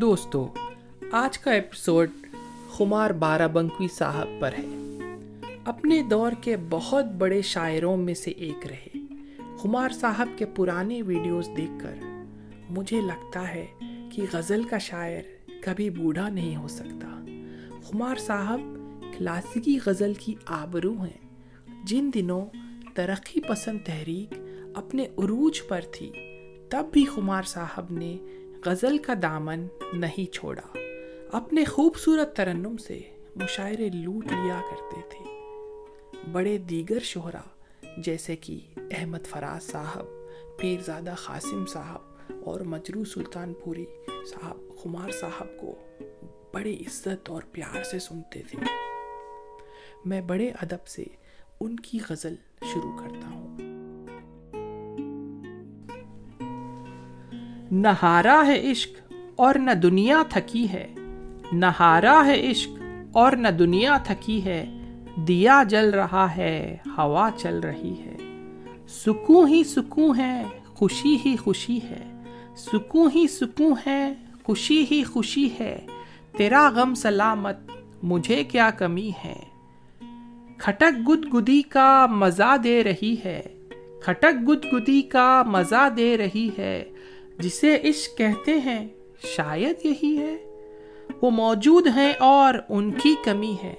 دوستو، آج کا ایپیسوڈ خمار بارہ بنکوی صاحب پر ہے۔ اپنے دور کے بہت بڑے شاعروں میں سے ایک رہے۔ خمار صاحب کے پرانے ویڈیوز دیکھ کر مجھے لگتا ہے کہ غزل کا شاعر کبھی بوڑھا نہیں ہو سکتا۔ خمار صاحب کلاسیکی غزل کی آبرو ہیں۔ جن دنوں ترقی پسند تحریک اپنے عروج پر تھی، تب بھی خمار صاحب نے غزل کا دامن نہیں چھوڑا۔ اپنے خوبصورت ترنم سے مشاعرے لوٹ لیا کرتے تھے۔ بڑے دیگر شہرا، جیسے کہ احمد فراز صاحب، پیرزادہ قاسم صاحب اور مجرو سلطان پوری صاحب، خمار صاحب کو بڑے عزت اور پیار سے سنتے تھے۔ میں بڑے ادب سے ان کی غزل شروع کرتا ہوں۔ نہارا ہے عشق اور نہ دنیا تھکی ہے۔ نہارا ہے عشق اور نہ دنیا تھکی ہے۔ دیا جل رہا ہے، ہوا چل رہی ہے۔ سکون ہی سکون ہے، خوشی ہی خوشی ہے۔ سکون ہی سکون ہے، خوشی ہی خوشی ہے۔ تیرا غم سلامت، مجھے کیا کمی ہے۔ کھٹک گد گدی کا مزہ دے رہی ہے۔ کھٹک گد گدی کا مزہ دے رہی ہے۔ جسے عشق کہتے ہیں، شاید یہی ہے۔ وہ موجود ہیں اور ان کی کمی ہے۔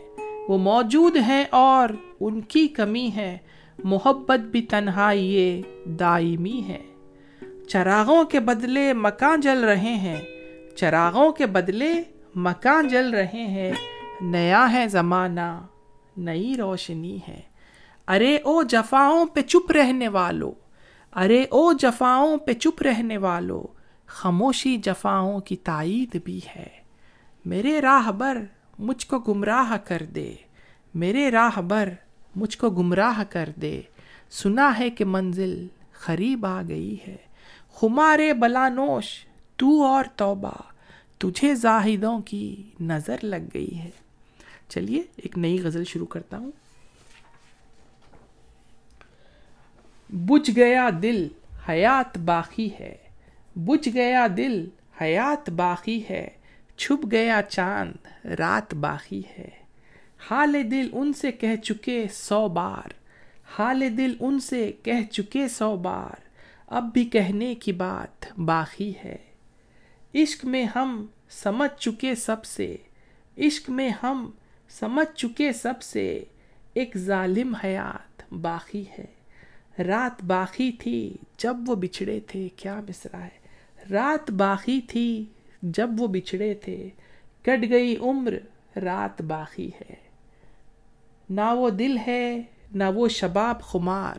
وہ موجود ہیں اور ان کی کمی ہے۔ محبت بھی تنہائی دائمی ہے۔ چراغوں کے بدلے مکان جل رہے ہیں۔ چراغوں کے بدلے مکان جل رہے ہیں۔ نیا ہے زمانہ، نئی روشنی ہے۔ ارے او جفاؤں پہ چپ رہنے والوں ارے او جفاؤں پہ چپ رہنے والو، خاموشی جفاؤں کی تائید بھی ہے۔ میرے راہ بر مجھ کو گمراہ کر دے۔ میرے راہ بر مجھ کو گمراہ کر دے۔ سنا ہے کہ منزل قریب آ گئی ہے۔ خمارے بلانوش تو اور توبہ، تجھے زاہدوں کی نظر لگ گئی ہے۔ چلیے، ایک نئی غزل شروع کرتا ہوں۔ بجھ گیا دل، حیات باقی ہے۔ بجھ گیا دل، حیات باقی ہے۔ چھپ گیا چاند، رات باقی ہے۔ حال دل ان سے کہہ چکے سو بار۔ حال دل ان سے کہہ چکے سو بار۔ اب بھی کہنے کی بات باقی ہے۔ عشق میں ہم سمجھ چکے سب سے۔ عشق میں ہم سمجھ چکے سب سے۔ ایک ظالم حیات باقی ہے۔ رات باقی تھی جب وہ بچھڑے تھے، کیا مصرا ہے؟ رات باقی تھی جب وہ بچھڑے تھے، کٹ گئی عمر، رات باقی ہے۔ نہ وہ دل ہے، نہ وہ شباب خمار۔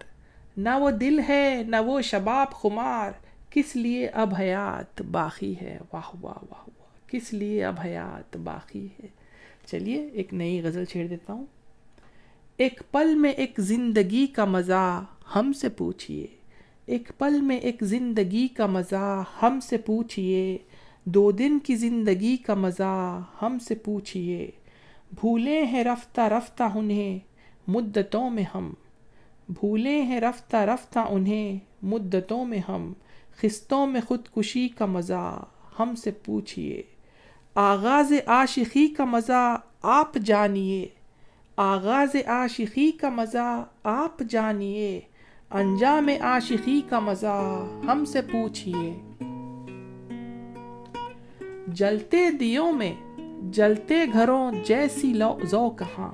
نہ وہ دل ہے، نہ وہ شباب خمار۔ کس لیے اب حیات باقی ہے؟ واہ واہ واہ واہ۔ کس لیے اب حیات باقی ہے؟ چلیے، ایک نئی غزل چھیڑ دیتا ہوں۔ ایک پل میں ایک زندگی کا مزہ ہم سے پوچھئے۔ ایک پل میں ایک زندگی کا مزہ ہم سے پوچھئے۔ دو دن کی زندگی کا مزہ ہم سے پوچھئے۔ بھولے ہیں رفتہ رفتہ انہیں مدتوں میں ہم۔ بھولے ہیں رفتہ رفتہ انہیں مدتوں میں ہم۔ خستوں میں خودکشی کا مزہ ہم سے پوچھئے۔ آغاز عاشقی کا مزہ آپ جانیے آغاز عاشقی کا مزہ آپ جانیے، انجام عاشقی کا مزہ ہم سے پوچھئے جلتے دیوں میں، جلتے گھروں جیسی زو کہاں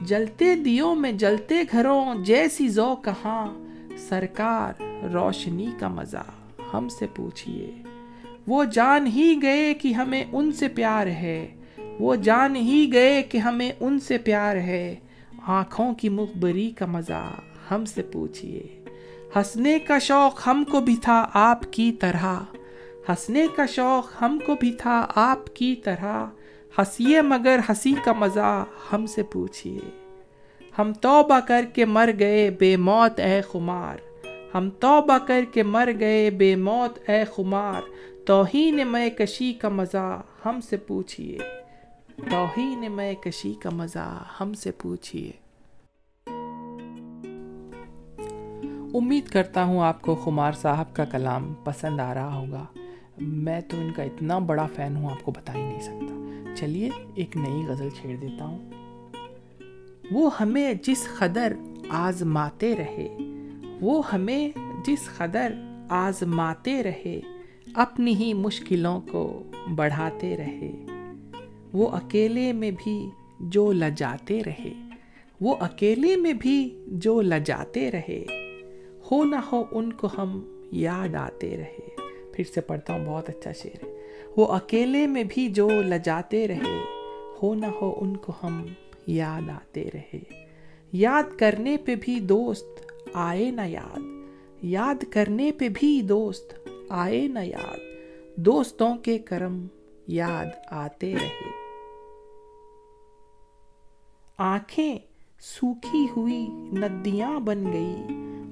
جلتے دیوں میں، جلتے گھروں جیسی زو کہاں سرکار روشنی کا مزہ ہم سے پوچھئے وہ جان ہی گئے کہ ہمیں ان سے پیار ہے۔ وہ جان ہی گئے کہ ہمیں ان سے پیار ہے۔ آنکھوں کی مخبری کا مزہ ہم سے پوچھئے۔ ہنسنے کا شوق ہم کو بھی تھا آپ کی طرح۔ ہنسنے کا شوق ہم کو بھی تھا آپ کی طرح۔ ہنسیے مگر ہنسی کا مزہ ہم سے پوچھیے ہم توبہ کر کے مر گئے بے موت اے خمار۔ ہم توبہ کر کے مر گئے بے موت اے خمار۔ توہین میں کشی کا مزہ ہم سے پوچھیے توہین میں کشی کا مزہ ہم سے پوچھیے امید کرتا ہوں آپ کو خمار صاحب کا کلام پسند آ رہا ہوگا۔ میں تو ان کا اتنا بڑا فین ہوں، آپ کو بتا ہی نہیں سکتا۔ چلیے، ایک نئی غزل چھیڑ دیتا ہوں۔ وہ ہمیں جس قدر آزماتے رہے، وہ ہمیں جس قدر آزماتے رہے، اپنی ہی مشکلوں کو بڑھاتے رہے۔ وہ اکیلے میں بھی جو لجاتے رہے، وہ اکیلے میں بھی جو لجاتے رہے، ہو نہ ہو ان کو ہم یاد آتے رہے۔ پھر سے پڑھتا ہوں، بہت اچھا شعر ہے۔ وہ اکیلے میں بھی جو لجاتے رہے، ہو نہ ہو ان کو ہم یاد آتے رہے۔ یاد کرنے پہ بھی دوست آئے نہ یاد۔ یاد کرنے پہ بھی دوست آئے نہ یاد۔ دوستوں کے کرم یاد آتے رہے۔ آنکھیں سوکھی ہوئی ندیاں بن گئی۔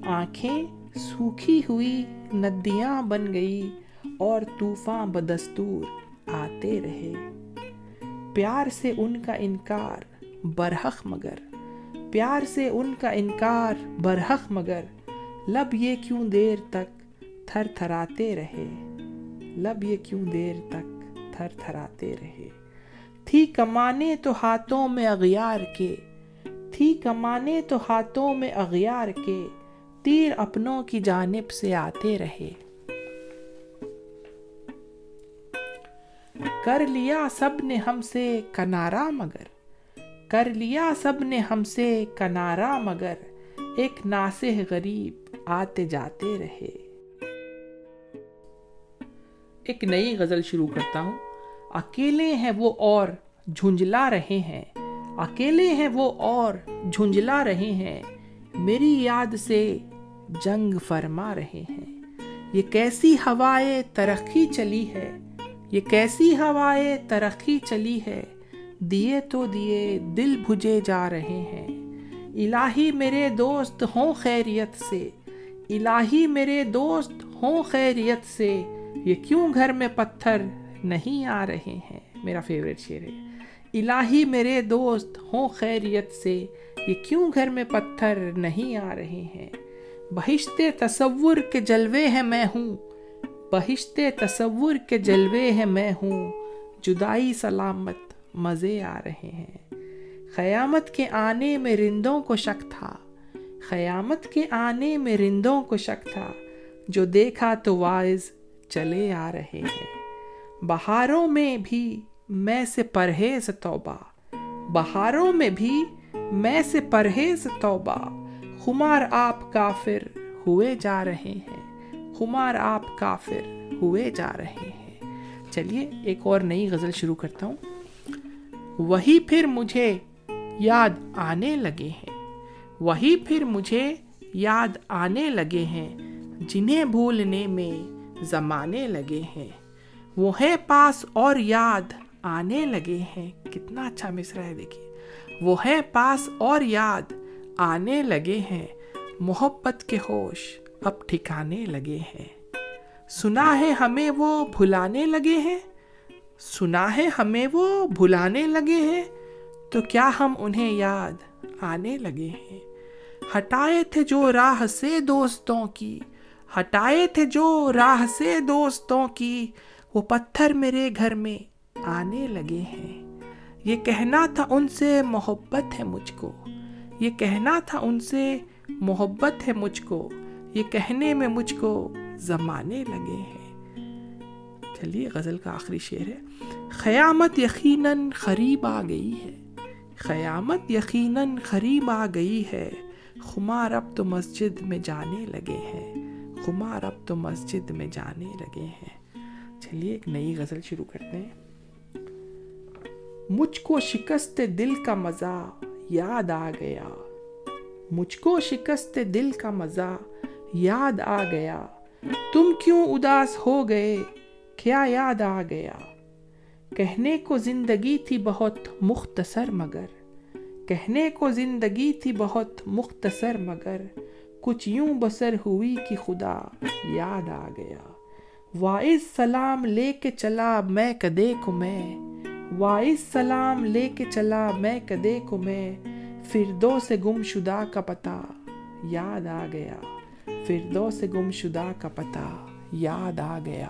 آنکھیں سوکھی ہوئی ندیاں بن گئی اور طوفان بدستور آتے رہے۔ پیار سے ان کا انکار برحق مگر۔ پیار سے ان کا انکار برحق مگر۔ لب یہ کیوں دیر تک تھر تھراتے رہے؟ لب یہ کیوں دیر تک تھر تھراتے رہے؟ تھی کمانے تو ہاتھوں میں اغیار کے، تھی کمانے تو ہاتھوں میں اغیار کے، تیر اپنوں کی جانب سے آتے رہے۔ کر لیا سب نے ہم سے کنارا مگر، کر لیا سب نے ہم سے کنارا مگر، ایک ناسح غریب آتے جاتے رہے۔ ایک نئی غزل شروع کرتا ہوں۔ اکیلے ہیں وہ اور جھنجلا رہے ہیں۔ اکیلے ہیں وہ اور جھنجلا رہے ہیں۔ میری یاد سے جنگ فرما رہے ہیں۔ یہ کیسی ہوائے ترقی چلی ہے۔ یہ کیسی ہوائے ترقی چلی ہے۔ دیے تو دیے دل بھجے جا رہے ہیں۔ الہی میرے دوست ہوں خیریت سے۔ الہی میرے دوست ہوں خیریت سے۔ یہ کیوں گھر میں پتھر نہیں آ رہے ہیں میرا فیوریٹ شعر ہے۔ الہی میرے دوست ہوں خیریت سے، یہ کیوں گھر میں پتھر نہیں آ رہے ہیں؟ بہشت تصور کے جلوے ہیں میں ہوں۔ بہشت تصور کے جلوے ہیں میں ہوں۔ جدائی سلامت مزے آ رہے ہیں۔ قیامت کے آنے میں رندوں کو شک تھا۔ قیامت کے آنے میں رندوں کو شک تھا۔ جو دیکھا تو وائز چلے آ رہے ہیں۔ بہاروں میں بھی میں سے پرہیز توبہ، بہاروں میں بھی میں سے پرہیز توبہ۔ خمار آپ کافر ہوئے جا رہے ہیں۔ خمار آپ کافر ہوئے جا رہے ہیں۔ چلیے، ایک اور نئی غزل شروع کرتا ہوں۔ وہی پھر مجھے یاد آنے لگے ہیں۔ وہی پھر مجھے یاد آنے لگے ہیں جنہیں بھولنے میں زمانے لگے ہیں۔ وہ ہے پاس اور یاد آنے لگے ہیں۔ کتنا اچھا مصرا ہے دیکھیے۔ وہ ہے پاس اور یاد آنے لگے ہیں۔ محبت کے ہوش اب ٹھکانے لگے ہیں۔ سنا ہے ہمیں وہ بھلانے لگے ہیں۔ سنا ہے ہمیں وہ بھلانے لگے ہیں۔ تو کیا ہم انہیں یاد آنے لگے ہیں؟ ہٹائے تھے جو راہ سے دوستوں کی۔ ہٹائے تھے جو راہ سے دوستوں کی۔ وہ پتھر میرے گھر میں آنے لگے ہیں۔ یہ کہنا تھا ان سے محبت ہے مجھ کو۔ یہ کہنا تھا ان سے محبت ہے مجھ کو۔ یہ کہنے میں مجھ کو زمانے لگے ہیں۔ چلیے، غزل کا آخری شعر ہے۔ قیامت یقیناً قریب آ گئی ہے۔ قیامت یقیناً قریب آ گئی ہے۔ خمار اب تو مسجد میں جانے لگے ہیں۔ خمار اب تو مسجد میں جانے لگے ہیں۔ چلیے، ایک نئی غزل شروع کرتے ہیں۔ مجھ کو شکست دل کا مزہ یاد آ گیا۔ مجھ کو شکست دل کا مزہ یاد آ گیا۔ تم کیوں اداس ہو گئے؟ کیا یاد آ گیا؟ کہنے کو زندگی تھی بہت مختصر مگر۔ کہنے کو زندگی تھی بہت مختصر مگر۔ کچھ یوں بسر ہوئی کہ خدا یاد آ گیا۔ وائز سلام لے کے چلا میں کدے کو میں؟ وائز سلام لے کے چلا میں کدے کو میں؟ فردو سے گم شدہ کا پتہ یاد آ گیا۔ فردو سے گم شدہ کا پتہ یاد آ گیا۔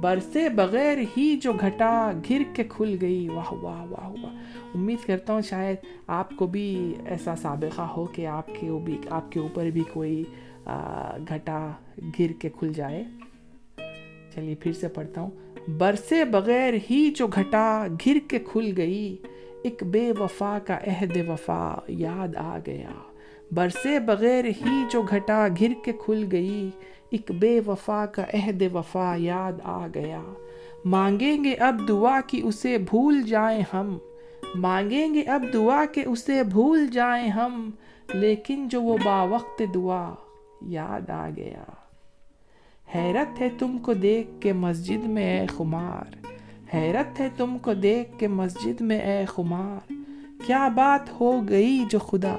برسے بغیر ہی جو گھٹا گھر کے کھل گئی۔ واہ واہ واہ واہ۔ امید کرتا ہوں شاید آپ کو بھی ایسا سابقہ ہو کہ آپ کے بھی آپ کے اوپر بھی کوئی گھٹا گر کے کھل جائے۔ چلیے، پھر سے پڑھتا ہوں۔ برسے بغیر ہی جو گھٹا گر کے کھل گئی، ایک بے وفا کا عہد وفا یاد آ گیا۔ برسے بغیر ہی جو گھٹا گر کے کھل گئی، ایک بے وفا کا عہد وفا یاد آ گیا۔ مانگیں گے اب دعا کی اسے بھول جائیں ہم۔ مانگیں گے اب دعا کہ اسے بھول جائیں ہم۔ لیکن جو وہ با وقت دعا یاد آ گیا۔ حیرت ہے تم کو دیکھ کے مسجد میں اے خمار۔ حیرت ہے تم کو دیکھ کے مسجد میں اے خمار۔ کیا بات ہو گئی جو خدا؟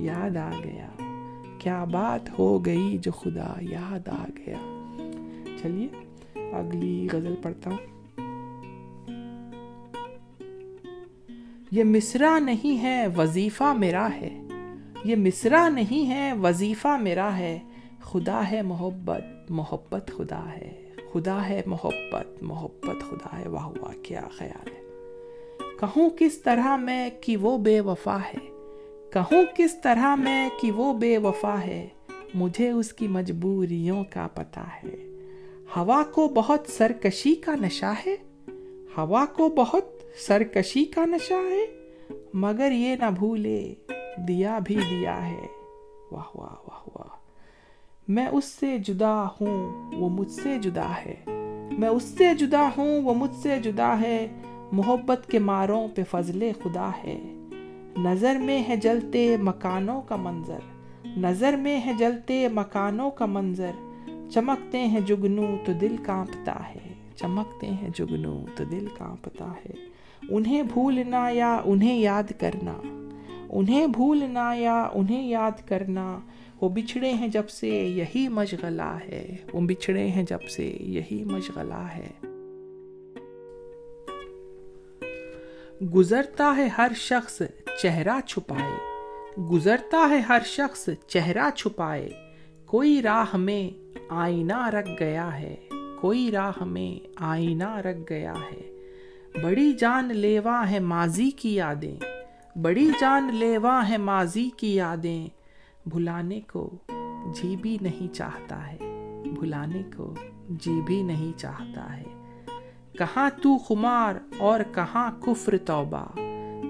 یاد آ گیا۔ کیا بات ہو گئی جو خدا؟ یاد آ گیا۔ چلیے، اگلی غزل پڑھتا ہوں۔ یہ مصرع نہیں ہے، وظیفہ میرا ہے۔ یہ مصرع نہیں ہے، وظیفہ میرا ہے۔ خدا ہے محبت محبت خدا ہے۔ خدا ہے محبت محبت خدا ہے۔ واہ واہ، کیا خیال ہے۔ کہوں کس طرح میں کہ وہ بے وفا ہے۔ کہوں کس طرح میں کہ وہ بے وفا ہے۔ مجھے اس کی مجبوریوں کا پتہ ہے۔ ہوا کو بہت سرکشی کا نشہ ہے۔ ہوا کو بہت سرکشی کا نشہ ہے۔ مگر یہ نہ بھولے، دیا بھی دیا ہے۔ واہ واہ واہ واہ۔ میں اس سے جدا ہوں، وہ مجھ سے جدا ہے۔ میں اس سے جدا ہوں، وہ مجھ سے جدا ہے۔ محبت کے ماروں پہ فضل خدا ہے۔ نظر میں ہے جلتے مکانوں کا منظر۔ نظر میں ہے جلتے مکانوں کا منظر۔ چمکتے ہیں جگنو تو دل کانپتا ہے۔ چمکتے ہیں جگنو تو دل کانپتا ہے۔ انہیں بھولنا یا انہیں یاد کرنا۔ انہیں بھولنا یا انہیں یاد کرنا، وہ بچھڑے ہیں جب سے یہی مشغلہ ہے۔ وہ بچھڑے ہیں جب سے یہی مشغلہ ہے۔ گزرتا ہے ہر شخص چہرہ چھپائے۔ گزرتا ہے ہر شخص چہرہ چھپائے۔ کوئی راہ میں آئینہ رکھ گیا ہے۔ کوئی راہ میں آئینہ رکھ گیا ہے۔ بڑی جان لیوا ہے ماضی کی یادیں، بڑی جان لیوا ہے ماضی کی یادیں۔ بھلانے کو جی بھی نہیں چاہتا ہے، بھلانے کو جی بھی نہیں چاہتا ہے۔ کہاں تو خمار اور کہاں کفر توبہ؟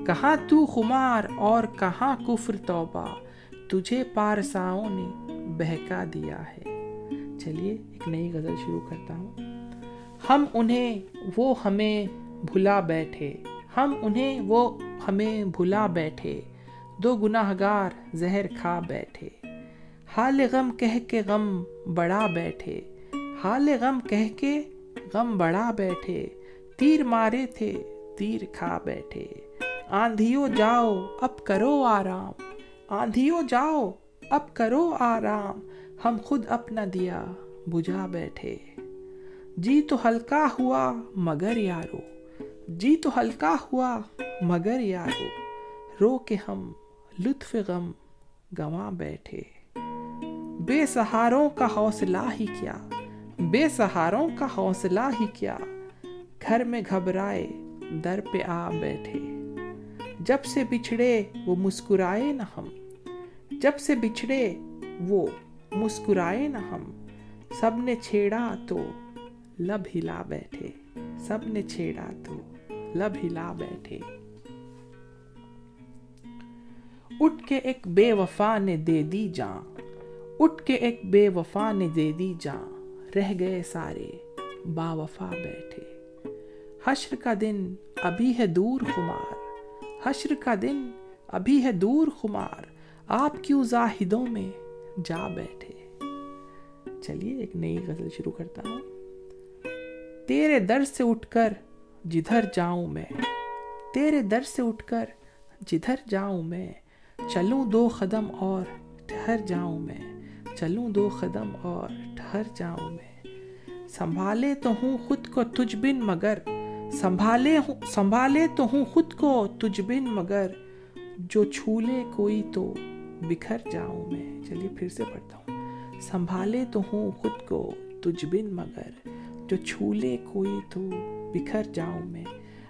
کہاں تو خمار اور کہاں کفر توبہ؟ تجھے پارساؤں نے بہکا دیا ہے۔ چلیے، ایک نئی غزل شروع کرتا ہوں۔ ہم انہیں، وہ ہمیں بھلا بیٹھے۔ ہم انہیں وہ ہمیں بھلا بیٹھے، دو گناہ گار زہر کھا بیٹھے۔ حال غم کہہ کے غم بڑا بیٹھے۔ حال غم کہہ کے غم بڑا بیٹھے۔ تیر مارے تھے، تیر کھا بیٹھے۔ آندھیو جاؤ، اب کرو آرام۔ آندھیو جاؤ، اب کرو آرام۔ ہم خود اپنا دیا، بجھا بیٹھے۔ جی تو ہلکا ہوا، مگر یارو۔ جی تو ہلکا ہوا، مگر یارو رو کے ہم لطف غم گواں بیٹھے۔ بے سہاروں کا حوصلہ ہی کیا، بے سہاروں کا حوصلہ ہی کیا، گھر میں گھبرائے در پہ آ بیٹھے۔ جب سے بچھڑے وہ مسکرائے نہ ہم، جب سے بچھڑے وہ مسکرائے نہ ہم۔ سب نے چھیڑا تو لب ہلا بیٹھے، سب نے چھیڑا تو مطلب لب ہلا بیٹھے۔ اٹھ کے ایک بے وفا نے دے دی جان۔ اٹھ کے ایک بے وفا نے دے دی جان۔ رہ گئے سارے با وفا بیٹھے۔ حشر کا دن ابھی ہے دور خمار۔ حشر کا دن ابھی ہے دور خمار۔ آپ کیوں زاہدوں میں جا بیٹھے۔ چلیے، ایک نئی غزل شروع کرتا ہوں۔ تیرے در سے اٹھ کر جدھر جاؤں میں، تیرے در سے اٹھ کر جدھر جاؤں میں، چلوں دو قدم اور ٹھہر جاؤں میں، چلوں دو قدم اور ٹھہر جاؤں میں۔ سنبھالے تو ہوں خود کو تجھ بن مگر، سنبھالے ہوں، سنبھالے تو ہوں خود کو تجھ بن مگر، جو چھولے کوئی تو بکھر جاؤں میں۔ چلیے پھر سے پڑھتا ہوں۔ سنبھالے تو ہوں خود کو تجھ بن مگر، جو چھولے کوئی تو بکھر جاؤں میں۔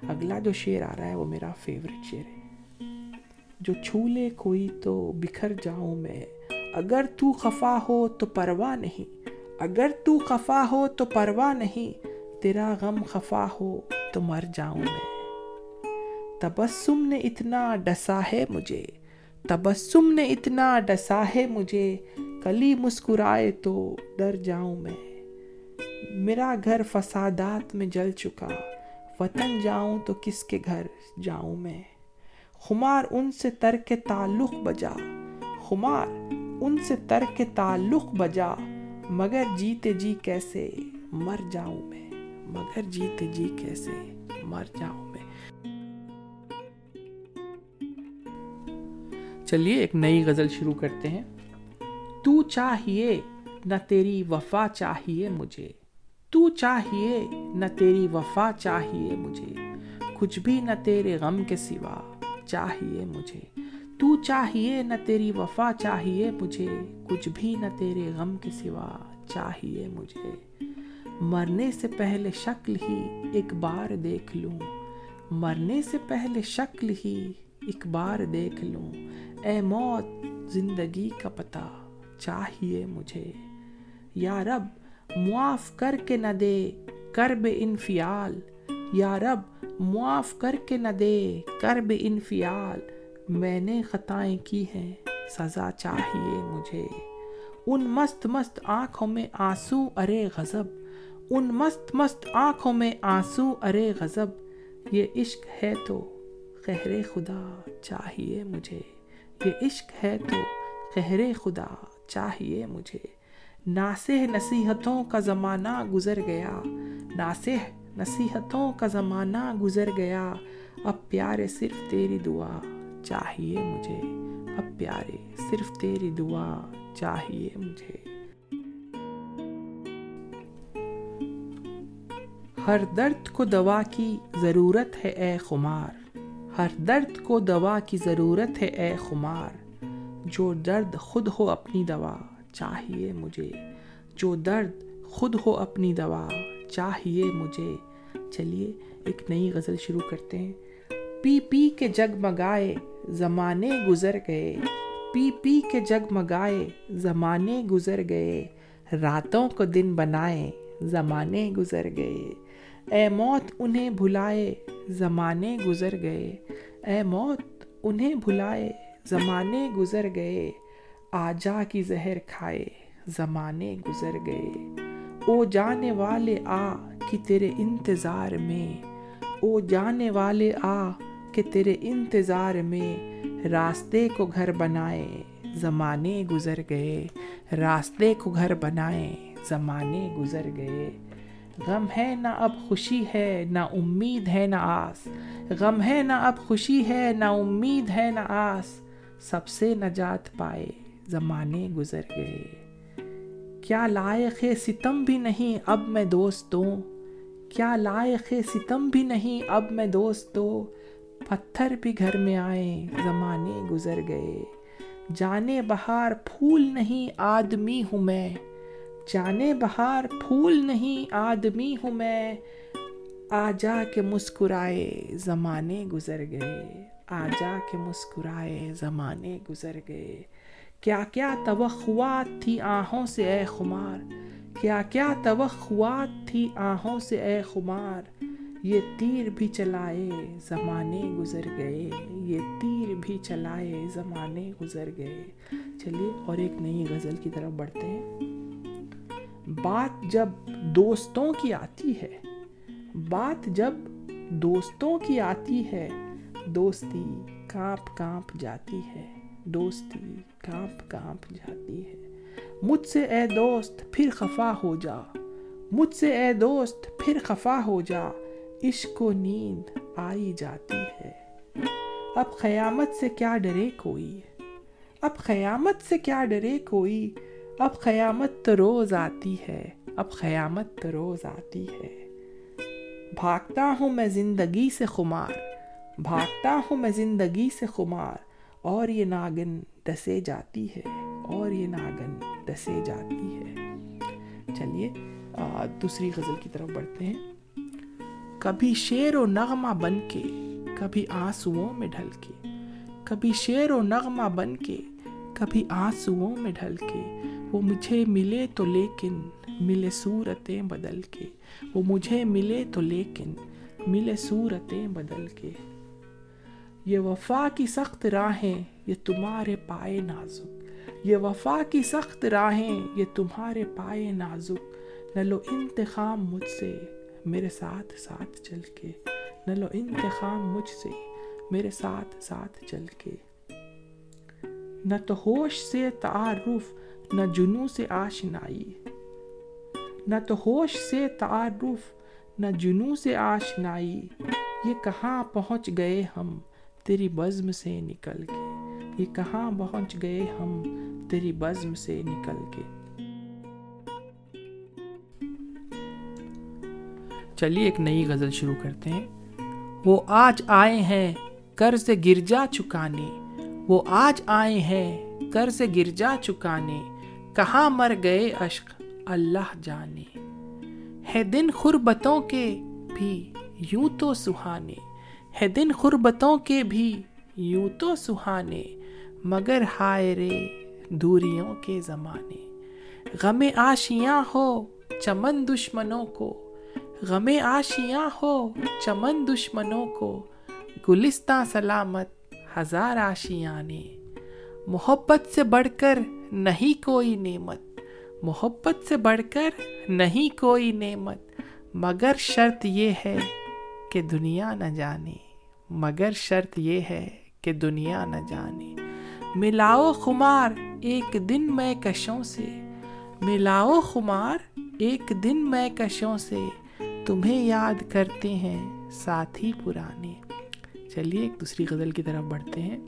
اگلا جو شعر آ رہا ہے وہ میرا فیوریٹ شعر ہے۔ جو چھولے کوئی تو بکھر جاؤں میں۔ اگر تو خفا ہو تو پرواہ نہیں۔ اگر تو خفا ہو تو پرواہ نہیں۔ تیرا غم خفا ہو تو مر جاؤں میں۔ تبسم نے اتنا ڈسا ہے مجھے۔ تبسم نے اتنا ڈسا ہے مجھے۔ کلی مسکرائے تو ڈر جاؤں میں۔ میرا گھر فسادات میں جل چکا۔ وطن جاؤں تو کس کے گھر جاؤں میں؟ خمار ان سے ترک تعلق بجا۔ خمار ان سے ترک تعلق بجا۔ مگر جیتے جی کیسے مر جاؤں میں؟ مگر جیتے جی کیسے مر جاؤں میں؟ چلیے، ایک نئی غزل شروع کرتے ہیں۔ تو چاہیے نہ تیری وفا چاہیے مجھے۔ تو چاہیے، نہ تیری وفا چاہیے مجھے، کچھ بھی نہ تیرے غم کے سوا چاہیے مجھے۔ تو چاہیے، نہ تیری وفا چاہیے مجھے، کچھ بھی نہ تیرے غم کے سوا چاہیے مجھے۔ مرنے سے پہلے شکل ہی ایک بار دیکھ لوں۔ مرنے سے پہلے شکل ہی ایک بار دیکھ لوں۔ اے موت، زندگی کا پتہ چاہیے مجھے۔ یا رب معاف کر کے نہ دے کرب انفیال یا رب، معاف کر کے نہ دے کرب انفیال میں نے خطائیں کی ہیں، سزا چاہیے مجھے۔ ان مست مست آنکھوں میں آنسو ارے غضب۔ ان مست مست آنکھوں میں آنسو ارے غضب۔ یہ عشق ہے تو قہر خدا چاہیے مجھے۔ یہ عشق ہے تو قہر خدا چاہیے مجھے۔ ناسہ نصیحتوں کا زمانہ گزر گیا۔ ناسہ نصیحتوں کا زمانہ گزر گیا۔ اب پیارے صرف تیری دعا چاہیے مجھے۔ اب پیارے صرف تیری دعا چاہیے مجھے۔ ہر درد کو دوا کی ضرورت ہے اے خمار۔ ہر درد کو دوا کی ضرورت ہے اے خمار۔ جو درد خود ہو اپنی دوا۔ چاہیے مجھے۔ جو درد خود ہو اپنی دوا، چاہیے مجھے۔ چلیے، ایک نئی غزل شروع کرتے ہیں۔ پی پی کے جگ مگائے، زمانے گزر گئے۔ پی پی کے جگ مگائے، زمانے گزر گئے۔ راتوں کو دن بنائے، زمانے گزر گئے۔ اے موت انہیں بھلائے، زمانے گزر گئے۔ اے موت انہیں بھلائے، زمانے گزر گئے۔ آجا کی زہر کھائے، زمانے گزر گئے۔ او جانے والے آ کہ تیرے انتظار میں۔ او جانے والے آ کہ تیرے انتظار میں۔ راستے کو گھر بنائے، زمانے گزر گئے۔ راستے کو گھر بنائے، زمانے گزر گئے۔ غم ہے نہ اب خوشی ہے، نہ امید ہے نہ آس۔ غم ہے نہ اب خوشی ہے، نہ امید ہے نہ آس۔ سب سے نجات پائے۔ زمانے گزر گئے۔ کیا لائق ستم بھی نہیں اب میں دوستوں؟ کیا لائق ستم بھی نہیں اب میں دوستوں؟ پتھر بھی گھر میں آئے، زمانے گزر گئے۔ جانے بہار پھول نہیں آدمی ہوں میں۔ جانے بہار پھول نہیں آدمی ہوں میں۔ آ جا کے مسکرائے، زمانے گزر گئے۔ آ جا کے مسکرائے، زمانے گزر گئے۔ کیا کیا توقعات تھی آہوں سے اے خمار؟ کیا کیا توقعات تھی آہوں سے اے خمار؟ یہ تیر بھی چلائے زمانے گزر گئے، یہ تیر بھی چلائے زمانے گزر گئے۔ چلیے اور ایک نئی غزل کی طرف بڑھتے ہیں۔ بات جب دوستوں کی آتی ہے، بات جب دوستوں کی آتی ہے، دوستی کانپ کانپ جاتی ہے، دوستی کانپ کانپ جاتی ہے۔ مجھ سے اے دوست، پھر خفا ہو جا۔ مجھ سے اے دوست، پھر خفا ہو جا۔ عشق و نیند آئی جاتی ہے۔ اب قیامت سے کیا ڈرے کوئی؟ اب قیامت سے کیا ڈرے کوئی؟ اب قیامت تو روز آتی ہے۔ اب قیامت تو روز آتی ہے۔ بھاگتا ہوں میں زندگی سے خمار۔ بھاگتا ہوں میں زندگی سے خمار۔ اور یہ ناگن ڈسے جاتی ہے اور یہ ناگن ڈسے جاتی ہے۔ چلیے دوسری غزل کی طرف بڑھتے ہیں۔ کبھی شیر و نغمہ بن کے، کبھی آنسوؤں میں ڈھل کے کبھی شیر و نغمہ بن کے، کبھی آنسوؤں میں ڈھل کے وہ مجھے ملے تو لیکن، ملے صورتیں بدل کے۔ وہ مجھے ملے تو لیکن، ملے صورتیں بدل کے۔ یہ وفا کی سخت راہیں یہ تمہارے پائے نازک۔ یہ وفا کی سخت راہیں یہ تمہارے پائے نازک۔ نہ لو انتخاب مجھ سے، میرے ساتھ ساتھ چل کے۔ نہ لو انتخاب مجھ سے، میرے ساتھ ساتھ چل کے۔ نہ تو ہوش سے تعارف، نہ جنو سے آشنائی۔ نہ تو ہوش سے تعارف، نہ جنو سے آشنائی۔ یہ کہاں پہنچ گئے ہم، تیری بزم سے نکل کے۔ یہ کہاں پہنچ گئے ہم تیری بزم سے نکل کے۔ چلیے، ایک نئی غزل شروع کرتے ہیں۔ وہ آج آئے ہیں قرض گرجا چکانے۔ وہ آج آئے ہیں قرض گرجا چکانے۔ کہاں مر گئے اشک اللہ جانے۔ ہے دن خربتوں کے بھی یوں تو سہانے۔ ہے دن خربتوں کے بھی یوں تو سہانے۔ مگر ہائے رے دوریوں کے زمانے۔ غم آشیاں ہو چمن دشمنوں کو۔ غم آشیاں ہو چمن دشمنوں کو۔ گلستہ سلامت ہزار آشیاں نے۔ محبت سے بڑھ کر نہیں کوئی نعمت۔ محبت سے بڑھ کر نہیں کوئی نعمت۔ مگر شرط یہ ہے کہ دنیا نہ جانے۔ مگر شرط یہ ہے کہ دنیا نہ جانے۔ ملاؤ خمار ایک دن میں کشوں سے۔ ملاؤ خمار ایک دن میں کشوں سے۔ تمہیں یاد کرتے ہیں ساتھی پرانے۔ چلیے ایک دوسری غزل کی طرف بڑھتے ہیں۔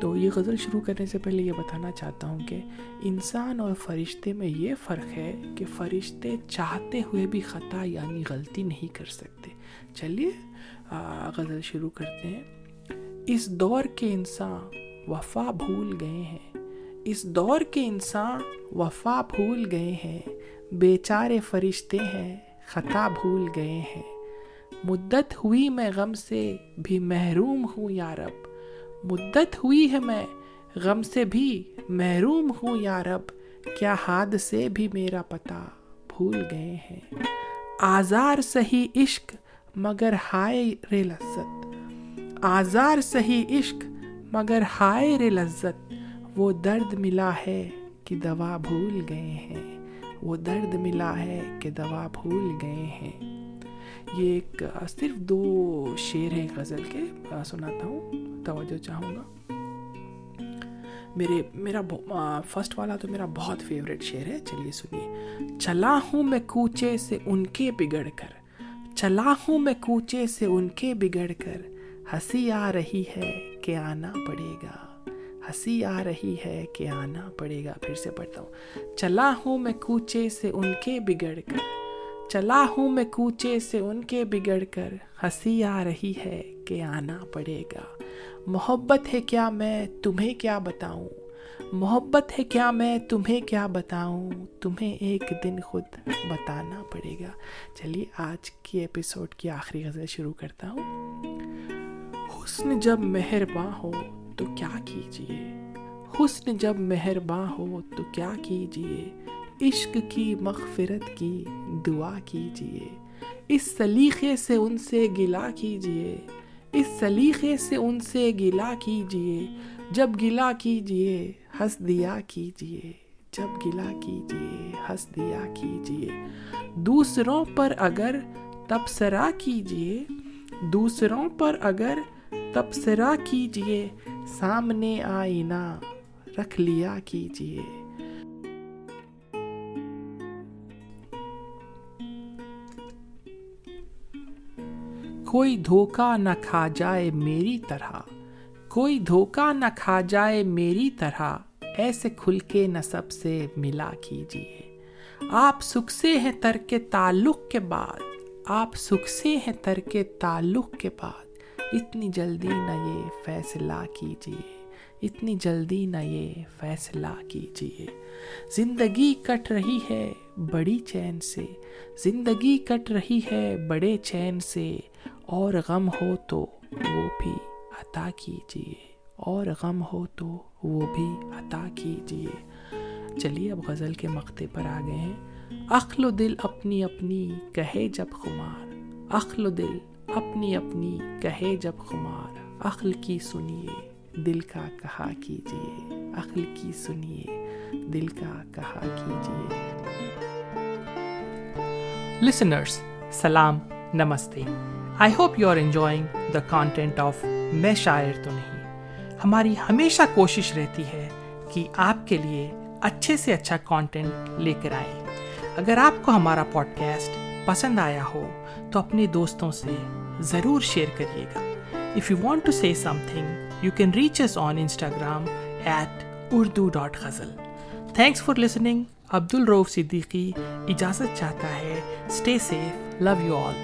تو یہ غزل شروع کرنے سے پہلے یہ بتانا چاہتا ہوں کہ انسان اور فرشتے میں یہ فرق ہے کہ فرشتے چاہتے ہوئے بھی خطا یعنی غلطی نہیں کر سکتے۔ چلیے غزل شروع کرتے ہیں۔ اس دور کے انسان وفا بھول گئے ہیں۔ اس دور کے انسان وفا بھول گئے ہیں۔ بیچارے فرشتے ہیں، خطا بھول گئے ہیں۔ مدت ہوئی میں غم سے بھی محروم ہوں یارب مدت ہوئی ہے میں غم سے بھی محروم ہوں یا رب۔ کیا حاد سے بھی میرا پتا بھول گئے ہیں۔ آزار سہی عشق مگر ہائے رے لذت۔ آزار سہی عشق مگر ہائے رے لذت وہ درد ملا ہے کہ دوا بھول گئے ہیں۔ وہ درد ملا ہے کہ دوا بھول گئے ہیں۔ یہ ایک صرف دو شعر ہیں غزل کے۔ سناتا ہوں، توجہ چاہوں گا۔ میرے، میرا فرسٹ والا تو میرا بہت فیوریٹ شعر ہے۔ چلیے سنیے۔ چلا ہوں میں کوچے سے ان کے بگڑ کر۔ چلا ہوں میں کوچے سے ان کے بگڑ کر۔ ہنسی آ رہی ہے کہ آنا پڑے گا۔ ہنسی آ رہی ہے کہ آنا پڑے گا۔ پھر سے پڑھتا ہوں۔ چلا ہوں میں کوچے سے ان کے بگڑ کر۔ چلا ہوں میں کوچے سے ان کے بگڑ کر۔ ہنسی آ رہی ہے کہ آنا پڑے گا۔ محبت ہے کیا میں تمہیں کیا بتاؤں؟ محبت ہے کیا میں تمہیں کیا بتاؤں؟ تمہیں ایک دن خود بتانا پڑے گا۔ چلیے، آج کی ایپیسوڈ کی آخری غزل شروع کرتا ہوں۔ حسن جب مہرباں ہو تو کیا کیجیے حسن جب مہرباں ہو تو کیا کیجیے عشق کی مغفرت کی دعا کیجیے اس سلیقے سے ان سے گلا کیجیے اس سلیقے سے ان سے گلا کیجیے۔ جب گلا کیجیے، ہنس دیا کیجیے۔ جب گلا کیجیے، ہنس دیا کیجیے۔ دوسروں پر اگر تبصرہ کیجیے، دوسروں پر اگر تبصرہ کیجیے، سامنے آئینہ رکھ لیا کیجیے۔ کوئی دھوکہ نہ کھا جائے میری طرح، کوئی دھوکہ نہ کھا جائے میری طرح، ایسے کھل کے نصب سے ملا کیجیے آپ سکھ سے ہیں کے تعلق کے بعد، آپ سکھ سے ہیں کے تعلق کے بعد۔ اتنی جلدی نہ یہ فیصلہ کیجیے، اتنی جلدی نہ یہ فیصلہ کیجیے۔ زندگی کٹ رہی ہے بڑی چین سے، زندگی کٹ رہی ہے بڑے چین سے۔ اور غم ہو تو وہ بھی عطا کیجیے۔ اور غم ہو تو وہ بھی عطا کیجیے۔ چلیے، اب غزل کے مقتے پر آ گئے ہیں۔ اخل و دل اپنی اپنی، کہے جب خمار۔ اخل و دل اپنی اپنی کہے جب خمار، عقل کی سنیے، دل کا کہا کیجیے، عقل کی سنیے، دل کا کہا کیجیے۔ لسنرس سلام، نمستے۔ I hope you are enjoying the content of Main Shayar Toh نہیں۔ ہماری ہمیشہ کوشش رہتی ہے کہ آپ کے لیے اچھے سے اچھا کانٹینٹ لے کر آئیں۔ اگر آپ کو ہمارا پوڈ کاسٹ پسند آیا ہو، تو اپنے دوستوں سے ضرور شیئر کریے گا۔ If you want to say something you can reach us on Instagram at Urdu dot ghazal thanks for listening Abdur Rauf Siddiqui اجازت چاہتا ہے stay safe love you all